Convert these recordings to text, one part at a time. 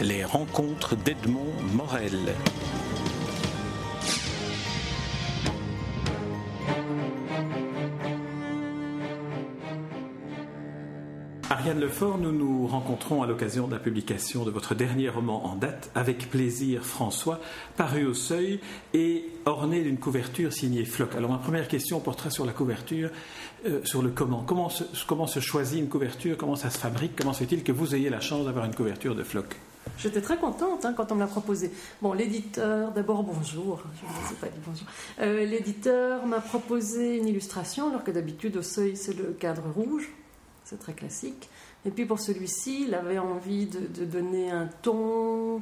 Les rencontres d'Edmond Morel. Ariane Lefort, nous nous rencontrons à l'occasion de la publication de votre dernier roman en date, Avec plaisir François, paru au seuil et orné d'une couverture signée Floc. Alors ma première question portera sur la couverture, euh, sur le comment. Comment se, choisit une couverture, comment ça se fabrique, comment se fait-il que vous ayez la chance d'avoir une couverture de Floc J'étais très contente hein, quand on me l'a proposé. Bon, l'éditeur, d'abord bonjour, je ne ai pas dit bonjour. Euh, l'éditeur m'a proposé une illustration, alors que d'habitude au seuil c'est le cadre rouge, c'est très classique. Et puis pour celui-ci, il avait envie de, donner un ton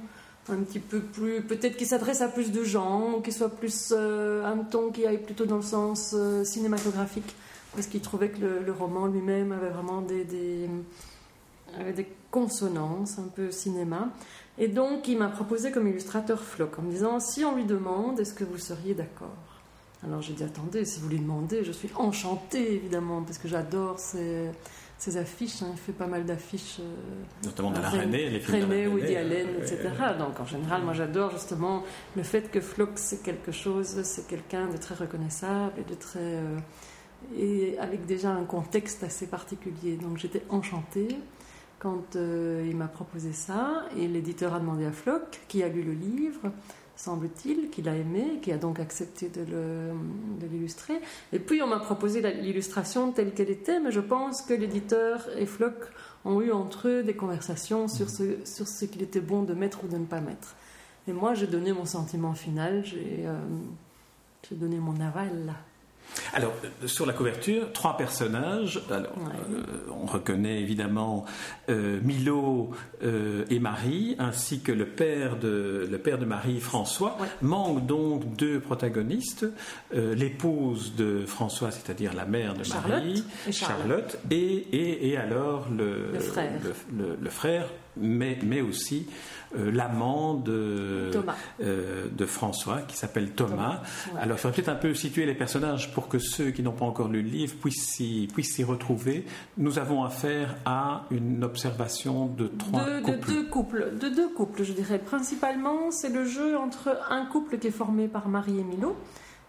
un petit peu plus, peut-être qui s'adresse à plus de gens, ou qui soit plus euh, un ton qui aille plutôt dans le sens euh, cinématographique, parce qu'il trouvait que le, roman lui-même avait vraiment des, des, consonances, un peu cinéma. Et donc il m'a proposé comme illustrateur Flock, en me disant si on lui demande, est-ce que vous seriez d'accord? Alors j'ai dit attendez, si vous lui demandez, je suis enchantée évidemment parce que j'adore ces, ses affiches. Hein. il fait pas mal d'affiches. Euh, Notamment de la René, les films René, Woody Allen, etc. Donc en général, moi j'adore justement le fait que Flox c'est quelque chose, c'est quelqu'un de très reconnaissable et de très. Euh, et avec déjà un contexte assez particulier. Donc j'étais enchantée quand euh, il m'a proposé ça et l'éditeur a demandé à Flock, qui a lu le livre, semble-t-il, qu'il a aimé, qui a donc accepté de l'illustrer. Et puis on m'a proposé l'illustration telle qu'elle était, mais je pense que l'éditeur et Flock ont eu entre eux des conversations sur ce, qu'il était bon de mettre ou de ne pas mettre. Et moi, j'ai donné mon sentiment final, j'ai euh, donné mon aval. Alors, sur la couverture, trois personnages. Alors, euh, on reconnaît évidemment euh, Milo euh, et Marie, ainsi que le père de, le père de Marie, François. Manque donc deux protagonistes, l'épouse de François, c'est-à-dire la mère de Marie, Charlotte, et, et, alors le, frère, le frère mais, mais aussi euh, l'amant de, euh, de François, qui s'appelle Thomas. Alors, il faudrait peut-être un peu situer les personnages pour que ceux qui n'ont pas encore lu le livre puissent s'y, puissent retrouver. Nous avons affaire à une observation de trois couples. De deux couples. De deux couples, je dirais. Principalement, c'est le jeu entre un couple qui est formé par Marie et Milo,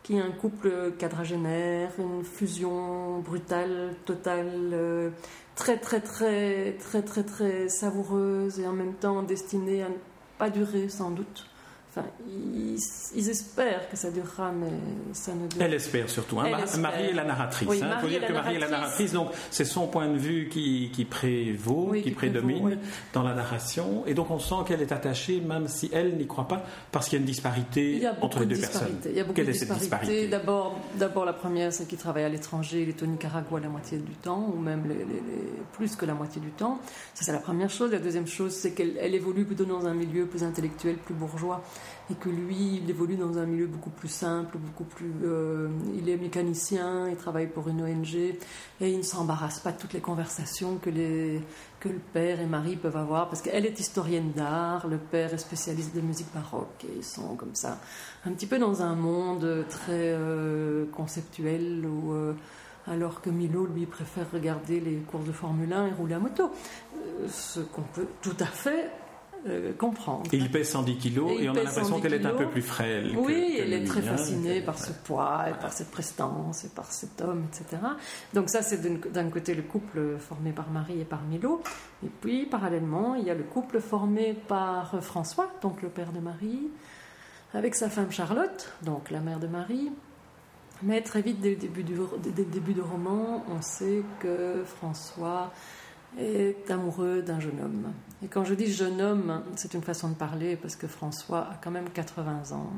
qui est un couple quadragénaire, une fusion brutale, totale. Euh, très très très très très très savoureuse et en même temps destinée à ne pas durer sans doute. Enfin, ils, espèrent que ça durera, mais ça ne dure Elle espère surtout. Hein. Marie est la narratrice. Il hein. faut dire que Marie est la narratrice, donc c'est son point de vue qui, qui prévaut, qui, prédomine dans la narration. Et donc on sent qu'elle est attachée, même si elle n'y croit pas, parce qu'il y a une disparité entre les deux personnes. Il y a beaucoup de disparités. D'abord, d'abord, la première, c'est qu'il travaille à l'étranger, il est au Nicaragua la moitié du temps, ou même les, plus que la moitié du temps. Ça, c'est la première chose. La deuxième chose, c'est qu'elle évolue plutôt dans un milieu plus intellectuel, plus bourgeois et que lui, il évolue dans un milieu beaucoup plus simple, beaucoup plus. Euh, il est mécanicien, il travaille pour une ONG et il ne s'embarrasse pas de toutes les conversations que, les, que le père et Marie peuvent avoir parce qu'elle est historienne d'art, le père est spécialiste de musique baroque et ils sont comme ça, un petit peu dans un monde très euh, conceptuel où. Euh, alors que Milo, lui, préfère regarder les courses de Formule 1 et rouler à moto. ce qu'on peut tout à fait euh, comprendre. il pèse 110 kilos et, on a l'impression qu'elle est un peu plus frêle. Oui, elle est très fascinée par ce poids et par cette prestance et par cet homme, etc. Donc ça, c'est d'un côté le couple formé par Marie et par Milo. Et puis, parallèlement, il y a le couple formé par François, donc le père de Marie, avec sa femme Charlotte, donc la mère de Marie. Mais très vite, dès le début du, dès le début du roman, on sait que François est amoureux d'un jeune homme. Et quand je dis jeune homme, c'est une façon de parler parce que François a quand même 80 ans.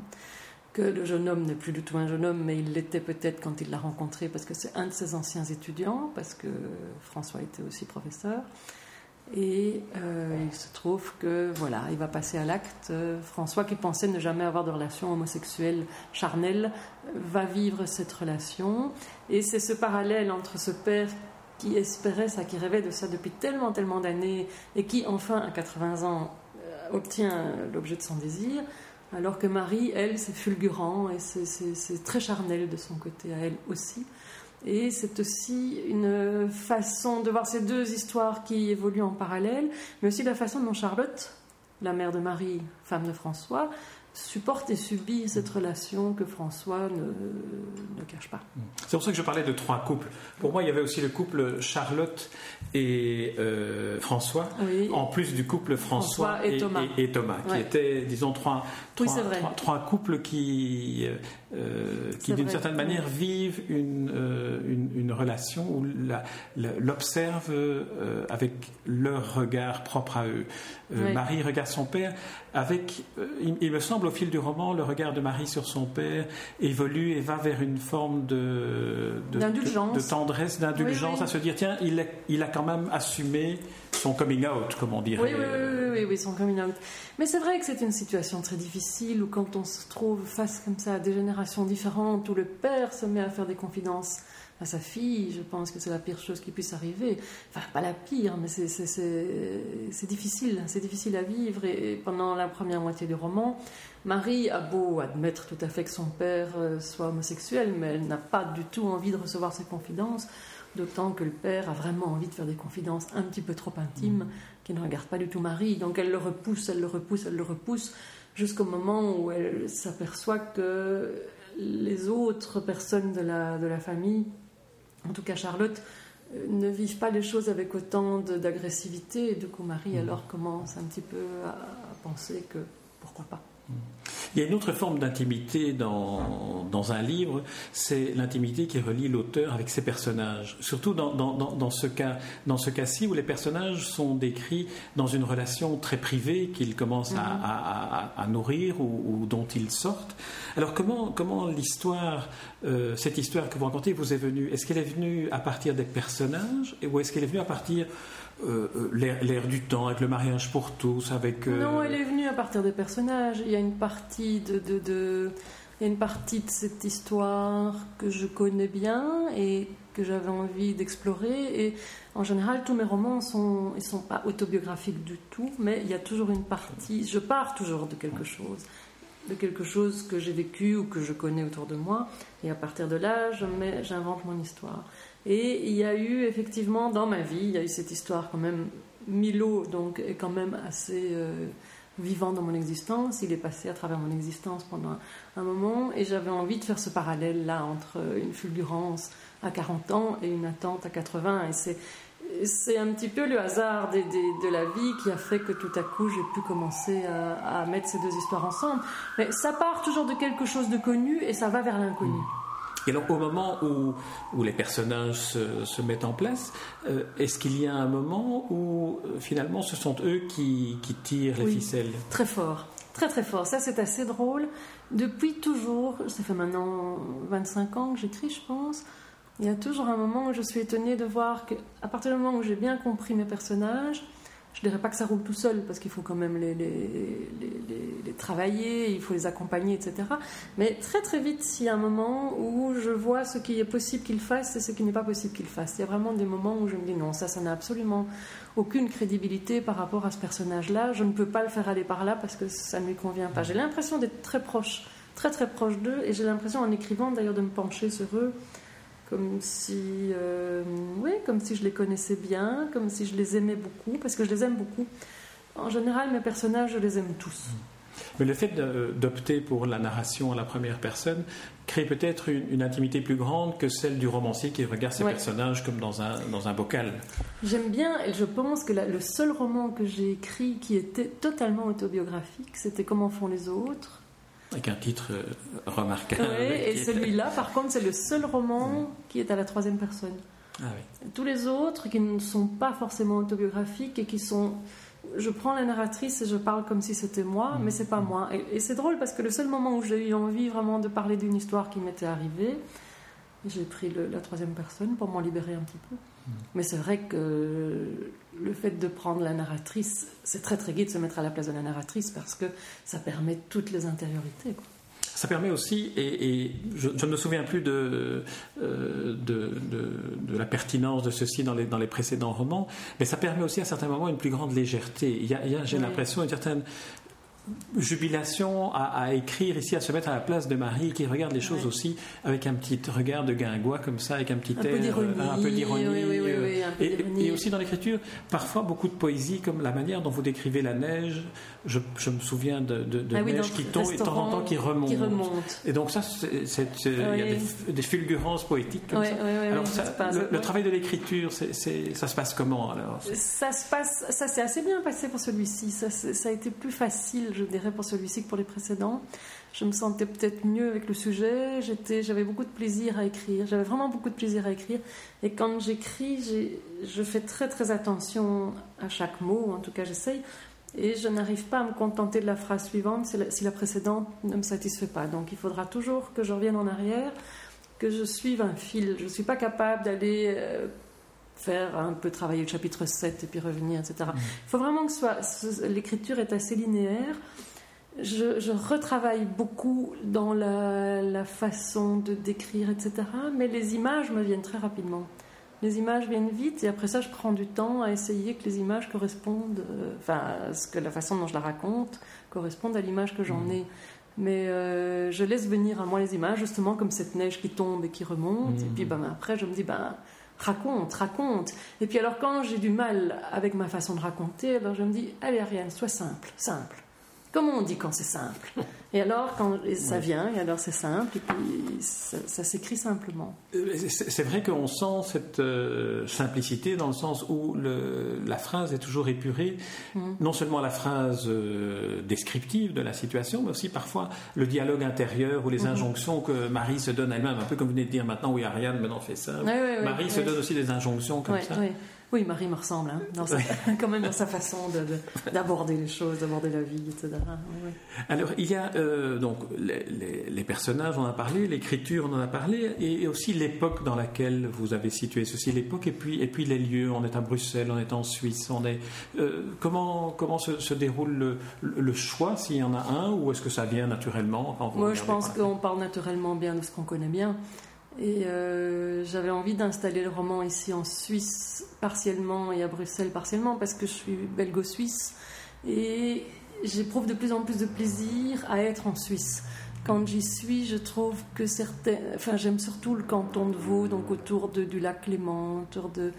Que le jeune homme n'est plus du tout un jeune homme, mais il l'était peut-être quand il l'a rencontré parce que c'est un de ses anciens étudiants, parce que François était aussi professeur. Et euh, il se trouve que voilà, il va passer à l'acte. François, qui pensait ne jamais avoir de relation homosexuelle charnelle, va vivre cette relation. Et c'est ce parallèle entre ce père qui espérait ça, qui rêvait de ça depuis tellement, tellement d'années, et qui enfin, à 80 ans, euh, obtient l'objet de son désir, alors que Marie, elle, c'est fulgurant et c'est très charnel de son côté à elle aussi. Et c'est aussi une façon de voir ces deux histoires qui évoluent en parallèle, mais aussi la façon dont Charlotte la mère de Marie, femme de François, supporte et subit cette relation que François ne, ne cache pas. C'est pour ça que je parlais de trois couples. Pour moi, il y avait aussi le couple Charlotte et euh, François, en plus du couple François, et, Thomas, et, Thomas qui étaient, disons, trois, trois, trois, couples qui, euh, euh, qui d'une certaine manière, vivent une, une, une, relation où l'observent avec leur regard propre à eux. Marie regarde son père avec, il me semble, au fil du roman, le regard de Marie sur son père évolue et va vers une forme de, de, de tendresse, d'indulgence, à se dire tiens, il a, il a quand même assumé son coming out, comme on dirait. Oui, oui, oui, oui, son coming out. Mais c'est vrai que c'est une situation très difficile où quand on se trouve face comme ça à des générations différentes, où le père se met à faire des confidences à sa fille, je pense que c'est la pire chose qui puisse arriver. Enfin, pas la pire, mais c'est difficile, c'est difficile à vivre. Et, pendant la première moitié du roman, Marie a beau admettre tout à fait que son père euh, soit homosexuel, mais elle n'a pas du tout envie de recevoir ses confidences, d'autant que le père a vraiment envie de faire des confidences un petit peu trop intimes, mm. qui ne regarde pas du tout Marie. Donc elle le repousse, elle le repousse, elle le repousse, jusqu'au moment où elle s'aperçoit que les autres personnes de la, de la famille en tout cas Charlotte, euh, ne vivent pas les choses avec autant d'agressivité. Et du coup, Marie, mmh. alors, commence un petit peu à, penser que pourquoi pas. Il y a une autre forme d'intimité dans, dans, un livre, c'est l'intimité qui relie l'auteur avec ses personnages. Surtout dans, dans, dans ce cas, dans ce cas-ci où les personnages sont décrits dans une relation très privée qu'ils commencent à, à, nourrir ou, dont ils sortent. Alors comment, comment l'histoire, euh, cette histoire que vous racontez, vous est venue? Est-ce qu'elle est venue à partir des personnages ou est-ce qu'elle est venue à partir euh, euh, l'air du temps, avec le mariage pour tous, avec... Euh, non, elle est venue à partir des personnages. Il y a une partie de, de, Il y a une partie de cette histoire que je connais bien et que j'avais envie d'explorer. Et en général, tous mes romans sont, sont pas autobiographiques du tout, mais il y a toujours une partie. Je pars toujours de quelque chose, de quelque chose que j'ai vécu ou que je connais autour de moi, et à partir de là, j'invente mon histoire. Et il y a eu effectivement dans ma vie, il y a eu cette histoire quand même. Milo donc est quand même assez euh, vivant dans mon existence. Il est passé à travers mon existence pendant un, moment et j'avais envie de faire ce parallèle là entre une fulgurance à 40 ans et une attente à 80. Et c'est c'est un petit peu le hasard de la vie qui a fait que tout à coup j'ai pu commencer à, à, mettre ces deux histoires ensemble. Mais ça part toujours de quelque chose de connu et ça va vers l'inconnu. Et alors, au moment où, où les personnages se, mettent en place, euh, est-ce qu'il y a un moment où euh, finalement ce sont eux qui, qui tirent les ficelles? Très fort, très très fort. Ça, c'est assez drôle. Depuis toujours, ça fait maintenant 25 ans que j'écris, je pense. Il y a toujours un moment où je suis étonnée de voir qu'à partir du moment où j'ai bien compris mes personnages, je dirais pas que ça roule tout seul parce qu'il faut quand même les, travailler, il faut les accompagner, etc. Mais très très vite, il y a un moment où je vois ce qui est possible qu'ils fassent et ce qui n'est pas possible qu'ils fassent. Il y a vraiment des moments où je me dis non, ça, ça n'a absolument aucune crédibilité par rapport à ce personnage-là. Je ne peux pas le faire aller par là parce que ça ne lui convient pas. J'ai l'impression d'être très proche, très très proche d'eux et j'ai l'impression en écrivant d'ailleurs de me pencher sur eux comme si, euh, oui, comme si je les connaissais bien, comme si je les aimais beaucoup, parce que je les aime beaucoup. En général, mes personnages, je les aime tous. Mais le fait d'opter pour la narration à la première personne crée peut-être une, intimité plus grande que celle du romancier qui regarde ses personnages comme dans un, dans un bocal. J'aime bien, et je pense que le seul roman que j'ai écrit qui était totalement autobiographique, c'était Comment font les autres avec un titre euh, remarquable. Oui, et celui-là, par contre, c'est le seul roman qui est à la troisième personne. Ah Tous les autres qui ne sont pas forcément autobiographiques et qui sont. Je prends la narratrice et je parle comme si c'était moi, mais c'est pas mm. moi. Et, c'est drôle parce que le seul moment où j'ai eu envie vraiment de parler d'une histoire qui m'était arrivée, j'ai pris la troisième personne pour m'en libérer un petit peu. Mais c'est vrai que le fait de prendre la narratrice, c'est très très gai de se mettre à la place de la narratrice parce que ça permet toutes les intériorités. Ça permet aussi, et, je, ne me souviens plus de, euh, de, de, la pertinence de ceci dans les, dans les précédents romans, mais ça permet aussi à certains moments une plus grande légèreté. Il y a, j'ai l'impression une certaine jubilation à, écrire ici, à se mettre à la place de Marie, qui regarde les choses aussi avec un petit regard de guingois comme ça, avec un petit un air, un peu d'ironie. et, aussi dans l'écriture, parfois beaucoup de poésie, comme la manière dont vous décrivez la neige. Je, me souviens de, de, ah neige qui tombe et de temps en temps qui remonte. Et donc ça, il y a des, fulgurances poétiques comme ça. alors le, travail de l'écriture, ça se passe comment alors Ça se passe, ça s'est assez bien passé pour celui-ci. Ça, ça a été plus facile je dirais, pour celui-ci que pour les précédents. Je me sentais peut-être mieux avec le sujet. j'avais beaucoup de plaisir à écrire. J'avais vraiment beaucoup de plaisir à écrire. Et quand j'écris, je fais très très attention à chaque mot. En tout cas, j'essaye. Et je n'arrive pas à me contenter de la phrase suivante si la, précédente ne me satisfait pas. Donc, il faudra toujours que je revienne en arrière, que je suive un fil. Je ne suis pas capable d'aller euh, faire un peu travailler le chapitre 7 et puis revenir, etc. Mm. Il faut vraiment que soit, l'écriture est assez linéaire. Je, retravaille beaucoup dans la, façon de décrire, etc. Mais les images me viennent très rapidement. Les images viennent vite et après ça, je prends du temps à essayer que les images correspondent, euh, enfin, ce que la façon dont je la raconte corresponde à l'image que j'en mm. ai. Mais euh, je laisse venir à moi les images, justement comme cette neige qui tombe et qui remonte. Et mm. puis ben, après, je me dis, ben, raconte, raconte. Et puis alors quand j'ai du mal avec ma façon de raconter, alors je me dis, allez Ariane, sois simple, simple. Comment on dit quand c'est simple? Et alors, quand ça vient, et alors c'est simple, et puis ça, s'écrit simplement. Euh, c'est vrai qu'on sent cette euh, simplicité dans le sens où la phrase est toujours épurée, mm. non seulement la phrase euh, descriptive de la situation, mais aussi parfois le dialogue intérieur ou les mm-hmm. injonctions que Marie se donne elle-même, un peu comme vous venez de dire maintenant, oui, Ariane, maintenant fais ça. Marie se donne aussi des injonctions comme ça. Oui, Marie me ressemble, hein, dans quand même dans sa façon d'aborder les choses, d'aborder la vie, etc. Alors, il y a euh, donc les, personnages, on en a parlé, l'écriture, on en a parlé, et, aussi l'époque dans laquelle vous avez situé ceci, l'époque, et puis, et puis les lieux. On est à Bruxelles, on est en Suisse, on est. Euh, comment comment se, déroule le, choix, s'il y en a un, ou est-ce que ça vient naturellement Moi, je pense qu'on parle naturellement bien de ce qu'on connaît bien. Et euh, j'avais envie d'installer le roman ici en Suisse partiellement et à Bruxelles partiellement parce que je suis belgo-suisse et j'éprouve de plus en plus de plaisir à être en Suisse. Quand j'y suis, je trouve que certains. Enfin, j'aime surtout le canton de Vaud, donc autour de, du lac Léman, autour de.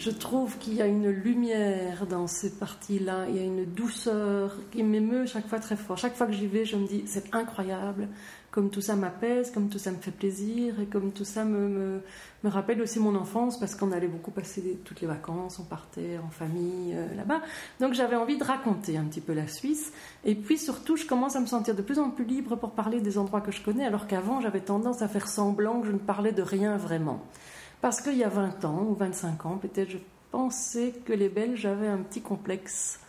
Je trouve qu'il y a une lumière dans ces parties-là, il y a une douceur qui m'émeut chaque fois très fort. Chaque fois que j'y vais, je me dis c'est incroyable comme tout ça m'apaise, comme tout ça me fait plaisir, et comme tout ça me, me, rappelle aussi mon enfance, parce qu'on allait beaucoup passer toutes les vacances, on partait en famille euh, là-bas. Donc j'avais envie de raconter un petit peu la Suisse, et puis surtout je commence à me sentir de plus en plus libre pour parler des endroits que je connais, alors qu'avant j'avais tendance à faire semblant que je ne parlais de rien vraiment. Parce qu'il y a 20 ans ou 25 ans, peut-être, je pensais que les Belges avaient un petit complexe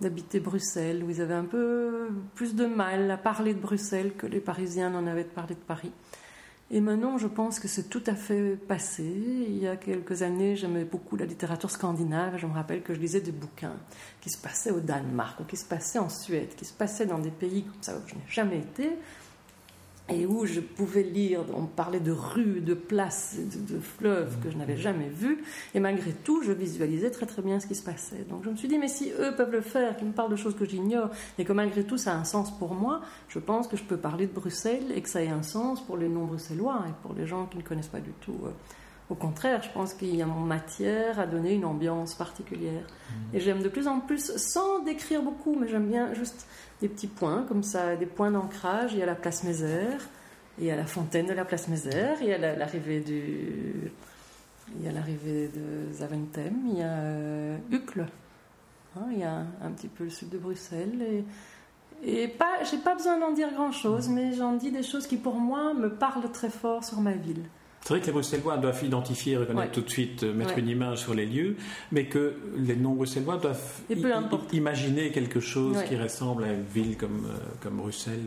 d'habiter Bruxelles, où ils avaient un peu plus de mal à parler de Bruxelles que les Parisiens n'en avaient de parler de Paris. Et maintenant, je pense que c'est tout à fait passé. Il y a quelques années, j'aimais beaucoup la littérature scandinave. Je me rappelle que je lisais des bouquins qui se passaient au Danemark, ou qui se passaient en Suède, qui se passaient dans des pays comme ça où je n'ai jamais été, et où je pouvais lire, on parlait de rues, de places, de, fleuves que je n'avais jamais vus, et malgré tout, je visualisais très très bien ce qui se passait. Donc je me suis dit, mais si eux peuvent le faire, qu'ils me parlent de choses que j'ignore, et que malgré tout ça a un sens pour moi, je pense que je peux parler de Bruxelles et que ça ait un sens pour les non-bruxellois et pour les gens qui ne connaissent pas du tout. Au contraire, je pense qu'il y a matière à donner une ambiance particulière. Mmh. Et j'aime de plus en plus, sans décrire beaucoup, mais j'aime bien juste des petits points, comme ça, des points d'ancrage. Il y a la place Mézère, il y a la fontaine de la place Mézère, il y a l'arrivée du. Il y a l'arrivée de Zaventem, il y a euh, Uccle, hein, il y a un, petit peu le sud de Bruxelles. Et, et pas, j'ai pas besoin d'en dire grand chose, mais j'en dis des choses qui pour moi me parlent très fort sur ma ville. C'est vrai que les Bruxellois doivent identifier, reconnaître tout de suite, euh, mettre une image sur les lieux, mais que les non-Bruxellois doivent imaginer quelque chose qui ressemble à une ville comme, euh, comme Bruxelles.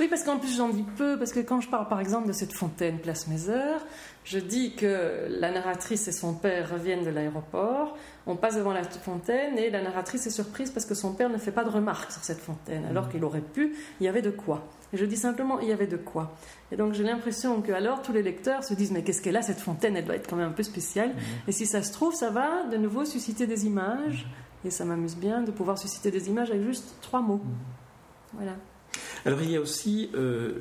Oui, parce qu'en plus j'en dis peu, parce que quand je parle par exemple de cette fontaine Place Mézère, je dis que la narratrice et son père reviennent de l'aéroport, on passe devant la fontaine et la narratrice est surprise parce que son père ne fait pas de remarques sur cette fontaine, alors mmh. qu'il aurait pu, il y avait de quoi. Et je dis simplement, il y avait de quoi. Et donc j'ai l'impression que alors tous les lecteurs se disent, mais qu'est-ce qu'elle a cette fontaine? Elle doit être quand même un peu spéciale. Mhm. Et si ça se trouve, ça va de nouveau susciter des images Et ça m'amuse bien de pouvoir susciter des images avec juste trois mots. Voilà. Alors il y a aussi euh,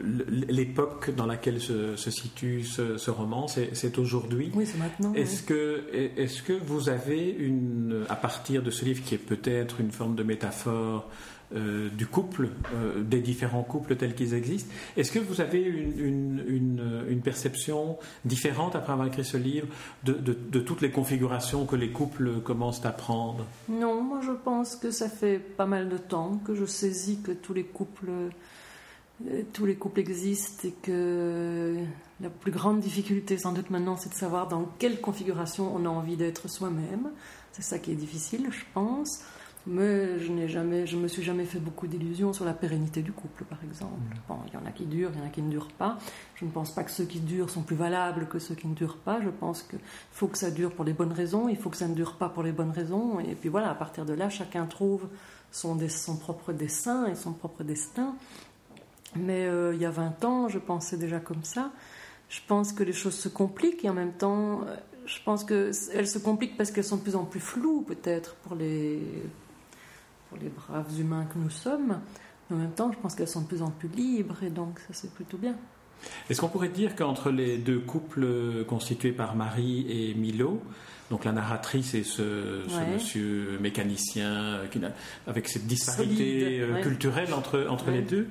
l'époque dans laquelle se, situe ce, roman, c'est aujourd'hui. Oui, c'est maintenant. Est-ce que, est que vous avez une, à partir de ce livre qui est peut-être une forme de métaphore euh, du couple, euh, des différents couples tels qu'ils existent. Est-ce que vous avez une, perception différente après avoir écrit ce livre de, toutes les configurations que les couples commencent à prendre? Non, moi je pense que ça fait pas mal de temps que je saisis que tous les couples, tous les couples existent et que la plus grande difficulté sans doute maintenant c'est de savoir dans quelle configuration on a envie d'être soi-même. C'est ça qui est difficile, je pense. Mais je n'ai jamais, je me suis jamais fait beaucoup d'illusions sur la pérennité du couple, par exemple. Mm. Bon, il y en a qui durent, il y en a qui ne durent pas. Je ne pense pas que ceux qui durent sont plus valables que ceux qui ne durent pas. Je pense qu'il faut que ça dure pour les bonnes raisons, il faut que ça ne dure pas pour les bonnes raisons. Et puis voilà, à partir de là, chacun trouve son, son propre dessin et son propre destin. Mais euh, il y a 20 ans, je pensais déjà comme ça. Je pense que les choses se compliquent et en même temps, euh, je pense qu'elles se compliquent parce qu'elles sont de plus en plus floues, peut-être, pour les, les braves humains que nous sommes. Mais en même temps, je pense qu'elles sont de plus en plus libres et donc ça c'est plutôt bien. Est-ce qu'on pourrait dire qu'entre les deux couples constitués par Marie et Milo, donc la narratrice et ce, monsieur mécanicien euh, avec cette disparité culturelle entre, entre les deux,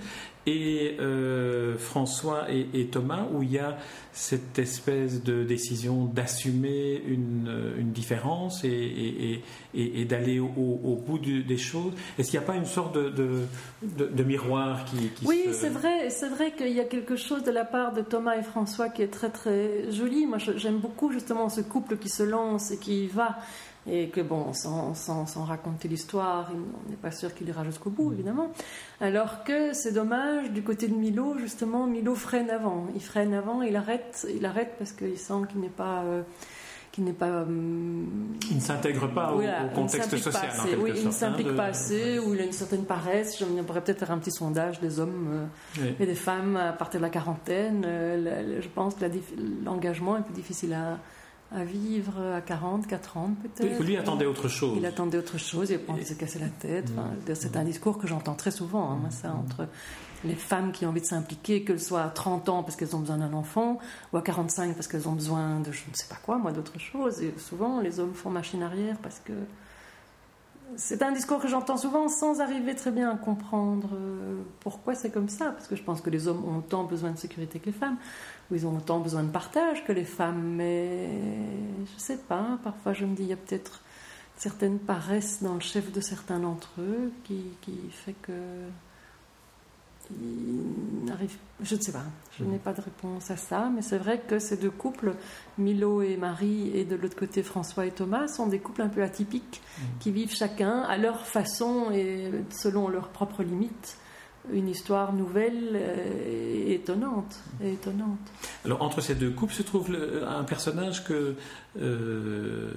et euh, François et, Thomas, où il y a cette espèce de décision d'assumer une, une, différence et, et, d'aller au, bout des choses. Est-ce qu'il n'y a pas une sorte de, de, de, miroir qui, qui Oui, c'est vrai, c'est vrai qu'il y a quelque chose de la part de Thomas et François qui est très très joli. Moi, j'aime beaucoup justement ce couple qui se lance et qui va et que bon, sans, sans, raconter l'histoire, on n'est pas sûr qu'il ira jusqu'au bout, évidemment. Alors que c'est dommage, du côté de Milo, justement, Milo freine avant. Il freine avant, il arrête, il arrête parce qu'il sent qu'il n'est pas... Euh, qu'il n'est pas. Euh, il ne s'intègre pas au, contexte social. oui, il ne s'implique pas assez, ou il a une certaine paresse. On pourrait peut-être faire un petit sondage des hommes euh, et des femmes à partir de la quarantaine. je pense que l'engagement est plus difficile à, à vivre à 40, 40 peut-être. Lui attendait autre chose. Il attendait autre chose, il pensait se casser la tête. Mm. c'est un discours que j'entends très souvent, hein, ça, mm. entre les femmes qui ont envie de s'impliquer, qu'elles soient à 30 ans parce qu'elles ont besoin d'un enfant, ou à 45 parce qu'elles ont besoin de je ne sais pas quoi, moi, d'autre chose. Et souvent, les hommes font machine arrière parce que c'est un discours que j'entends souvent sans arriver très bien à comprendre euh, pourquoi c'est comme ça, parce que je pense que les hommes ont autant besoin de sécurité que les femmes où ils ont autant besoin de partage que les femmes. Mais je ne sais pas, parfois je me dis, il y a peut-être certaines paresses dans le chef de certains d'entre eux qui, qui fait que. Je ne sais pas, je n'ai pas de réponse à ça, mais c'est vrai que ces deux couples, Milo et Marie, et de l'autre côté François et Thomas, sont des couples un peu atypiques, mmh. qui vivent chacun à leur façon et selon leurs propres limites une histoire nouvelle et étonnante, et étonnante. Alors entre ces deux couples se trouve un personnage que, euh,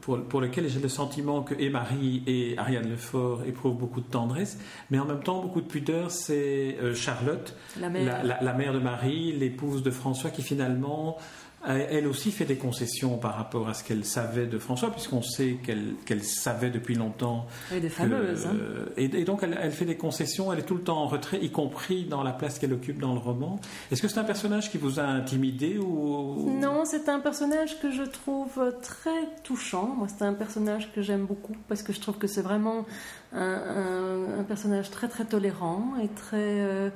pour, pour, lequel j'ai le sentiment que et Marie et Ariane Lefort éprouvent beaucoup de tendresse, mais en même temps beaucoup de pudeur, c'est euh, Charlotte, la mère. la mère. de Marie, l'épouse de François, qui finalement elle aussi fait des concessions par rapport à ce qu'elle savait de François, puisqu'on sait qu'elle savait depuis longtemps. Et des fameuses. Hein. et, donc elle, fait des concessions, elle est tout le temps en retrait, y compris dans la place qu'elle occupe dans le roman. Est-ce que c'est un personnage qui vous a intimidé ou Non, c'est un personnage que je trouve très touchant. Moi, c'est un personnage que j'aime beaucoup parce que je trouve que c'est vraiment un, personnage très très tolérant et très euh,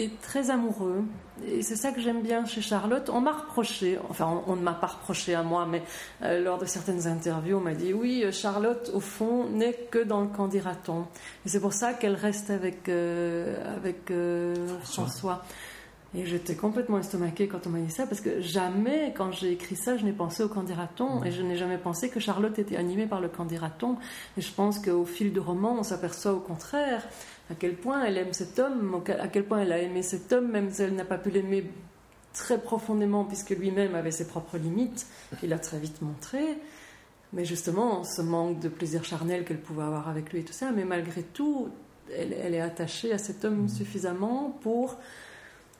est très amoureux. Et c'est ça que j'aime bien chez Charlotte. On m'a reproché, enfin on, ne m'a pas reproché à moi, mais euh, lors de certaines interviews, on m'a dit oui, Charlotte, au fond, n'est que dans le camp dira-t-on. Et c'est pour ça qu'elle reste avec, euh, avec euh, François. Et j'étais complètement estomaquée quand on m'a dit ça, parce que jamais, quand j'ai écrit ça, je n'ai pensé au candidaton, et je n'ai jamais pensé que Charlotte était animée par le candidaton. Et je pense qu'au fil du roman, on s'aperçoit au contraire à quel point elle aime cet homme, à quel point elle a aimé cet homme, même si elle n'a pas pu l'aimer très profondément, puisque lui-même avait ses propres limites, il a très vite montré. Mais justement, ce manque de plaisir charnel qu'elle pouvait avoir avec lui et tout ça, mais malgré tout, elle, elle est attachée à cet homme suffisamment pour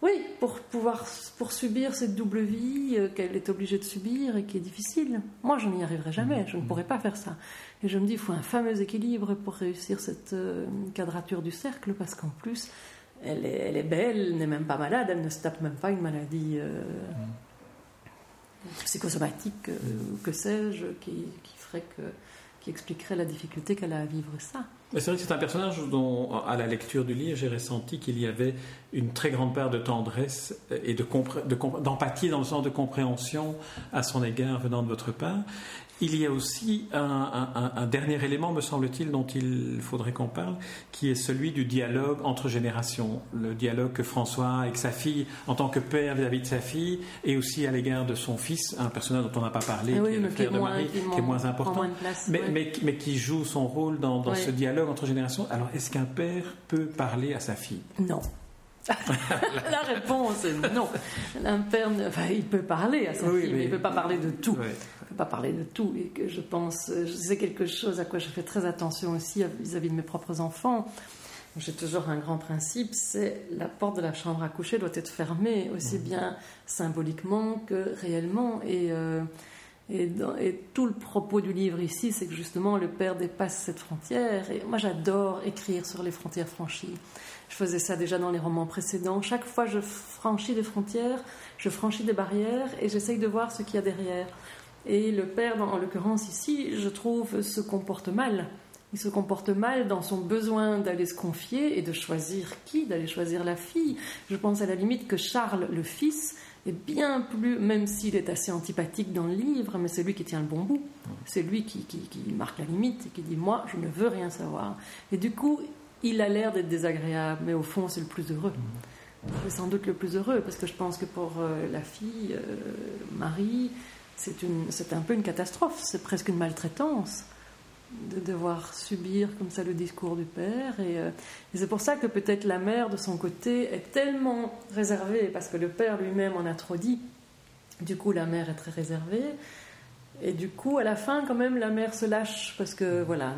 Oui, pour pouvoir pour subir cette double vie euh, qu'elle est obligée de subir et qui est difficile. Moi, je n'y arriverai jamais, je ne pourrais pas faire ça. Et je me dis, il faut un fameux équilibre pour réussir cette euh, quadrature du cercle, parce qu'en plus, elle est, elle est belle, elle n'est même pas malade, elle ne se tape même pas une maladie euh, psychosomatique, que sais-je, qui, qui ferait que expliquerait la difficulté qu'elle a à vivre ça. C'est vrai que c'est un personnage dont, à la lecture du livre, j'ai ressenti qu'il y avait une très grande part de tendresse et d'empathie de, dans le sens de compréhension à son égard venant de votre part. Il y a aussi un, dernier élément, me semble-t-il, dont il faudrait qu'on parle, qui est celui du dialogue entre générations. Le dialogue que François avec sa fille, en tant que père vis-à-vis de sa fille, et aussi à l'égard de son fils, un personnage dont on n'a pas parlé, ah qui est le frère de Marie, qui est moins important, mais, mais, qui joue son rôle dans, ce dialogue entre générations. Alors, est-ce qu'un père peut parler à sa fille? Non. la réponse est non. Un père, il peut parler à sa fille, mais, il ne peut pas parler de tout. Il ne peut pas parler de tout. Et que je pense, c'est quelque chose à quoi je fais très attention aussi vis-à-vis de mes propres enfants. J'ai toujours un grand principe, c'est la porte de la chambre à coucher doit être fermée, aussi mmh. bien symboliquement que réellement. Et, euh, et, tout le propos du livre ici, c'est que justement le père dépasse cette frontière. Et moi, j'adore écrire sur les frontières franchies. Je faisais ça déjà dans les romans précédents. Chaque fois, je franchis des frontières, je franchis des barrières et j'essaye de voir ce qu'il y a derrière. Et le père, en l'occurrence ici, je trouve, se comporte mal. Il se comporte mal dans son besoin d'aller se confier et de choisir qui, d'aller choisir la fille. Je pense à la limite que Charles, le fils, est bien plus, même s'il est assez antipathique dans le livre, mais c'est lui qui tient le bon bout. C'est lui qui, marque la limite et qui dit Moi, je ne veux rien savoir. Et du coup, il a l'air d'être désagréable, mais au fond, c'est le plus heureux. C'est sans doute le plus heureux, parce que je pense que pour euh, la fille, euh, Marie, c'est un peu une catastrophe, c'est presque une maltraitance de devoir subir comme ça le discours du père. Euh, et, c'est pour ça que peut-être la mère, de son côté, est tellement réservée, parce que le père lui-même en a trop dit. Du coup, la mère est très réservée. Et du coup, à la fin, quand même, la mère se lâche, parce que, voilà,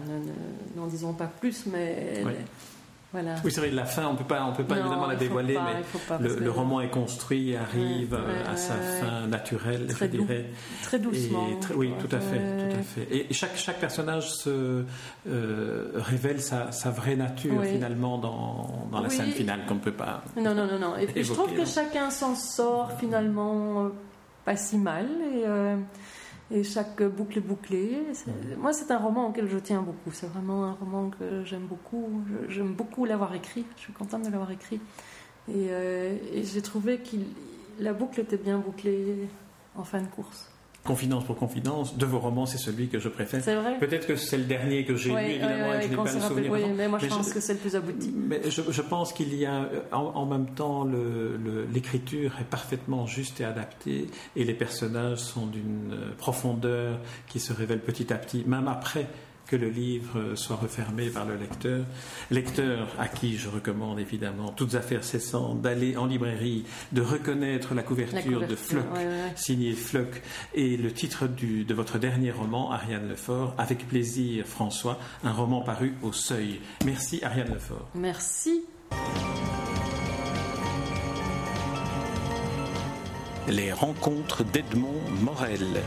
n'en disons pas plus, mais... voilà. Oui, c'est vrai, la fin, on peut pas, on peut pas évidemment la dévoiler, mais le, roman est construit, arrive à sa fin naturelle, très je dirais. Très doucement. oui, tout à fait, tout à fait. Et chaque, chaque personnage se euh, révèle sa, sa, vraie nature, finalement, dans, dans la scène finale, qu'on ne peut pas. Non, non, non, non. Et je trouve que chacun s'en sort, finalement, euh, pas si mal. Et. Euh, et chaque boucle est bouclée. Moi, c'est un roman auquel je tiens beaucoup. C'est vraiment un roman que j'aime beaucoup. J'aime beaucoup l'avoir écrit. Je suis contente de l'avoir écrit. Et, euh, et j'ai trouvé que la boucle était bien bouclée en fin de course confidence pour confidence, de vos romans, c'est celui que je préfère. C'est vrai. Peut-être que c'est le dernier que j'ai lu, évidemment, et que je n'ai pas le souvenir. Oui, mais moi je pense que c'est le plus abouti. Mais je, pense qu'il y a, en, même temps, l'écriture est parfaitement juste et adaptée, et les personnages sont d'une profondeur qui se révèle petit à petit, même après que le livre soit refermé par le lecteur. Lecteur à qui je recommande évidemment, toutes affaires cessantes, d'aller en librairie, de reconnaître la couverture, de Flock, signé Flock, et le titre du, de votre dernier roman, Ariane Lefort, avec plaisir François, un roman paru au seuil. Merci Ariane Lefort. Merci. Les rencontres d'Edmond Morel.